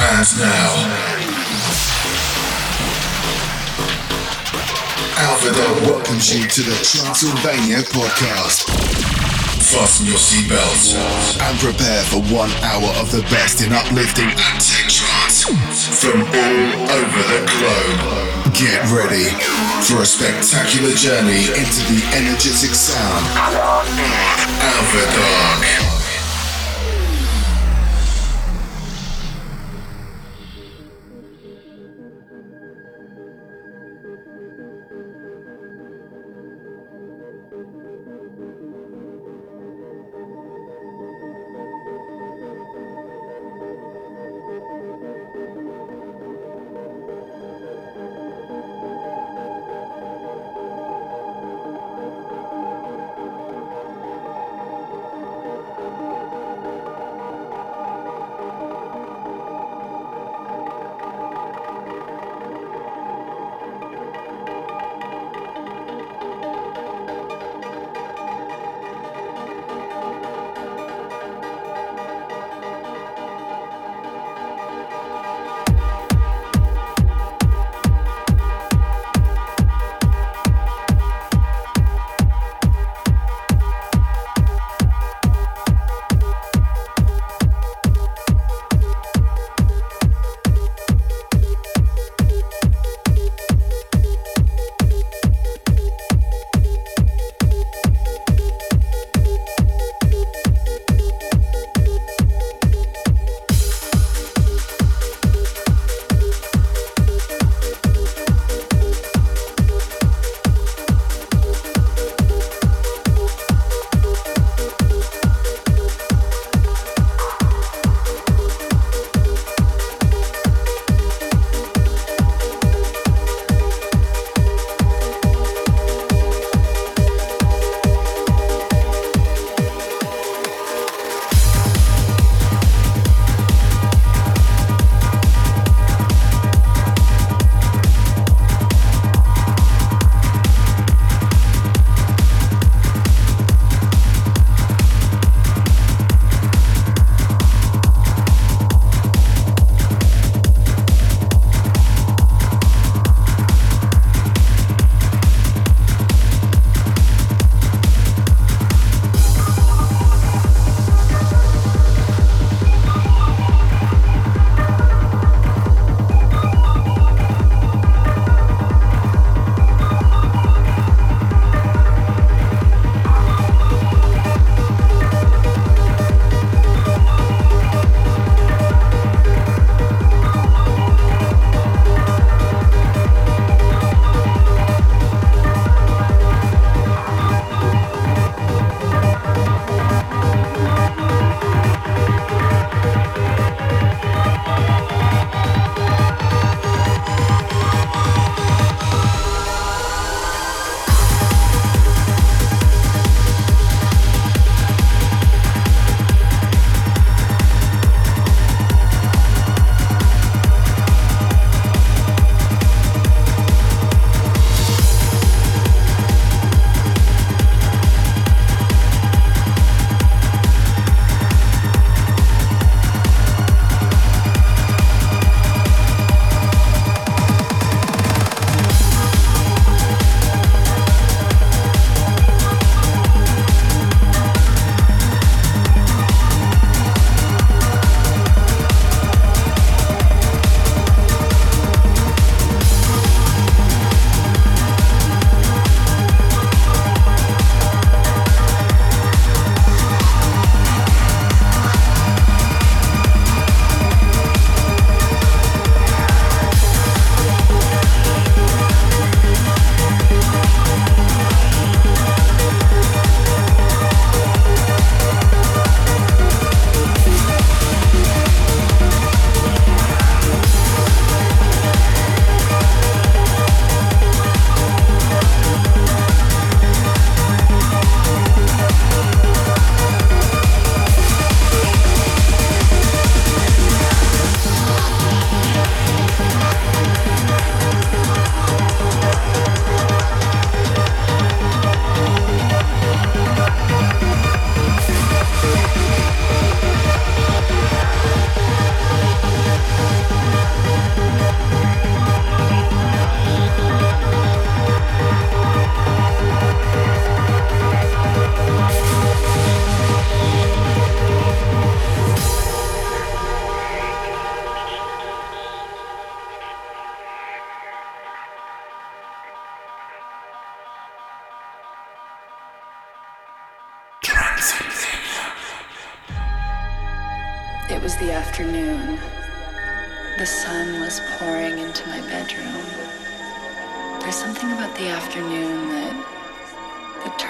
And now, welcomes you to the Transylvania podcast. Fasten your seatbelts and prepare for one hour of the best in uplifting and tech trance from all over the globe. Get ready for a spectacular journey into the energetic sound of Alpha Dog.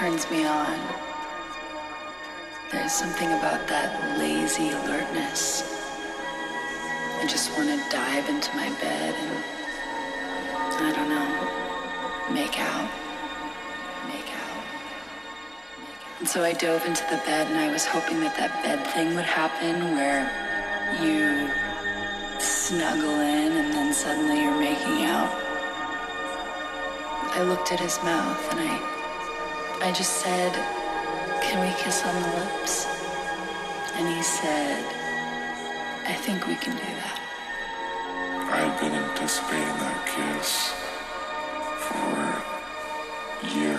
Turns me on. There's something about that lazy alertness. I just want to dive into my bed and I don't know, make out. Make out. Make out. And so I dove into the bed and I was hoping that that bed thing would happen where you snuggle in and then suddenly you're making out. I looked at his mouth and I I just said, Can we kiss on the lips? And he said, I think we can do that. I've been anticipating that kiss for years.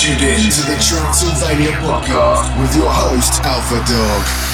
Tuned in to the Transylvania Podcast with your host, Alpha Dog.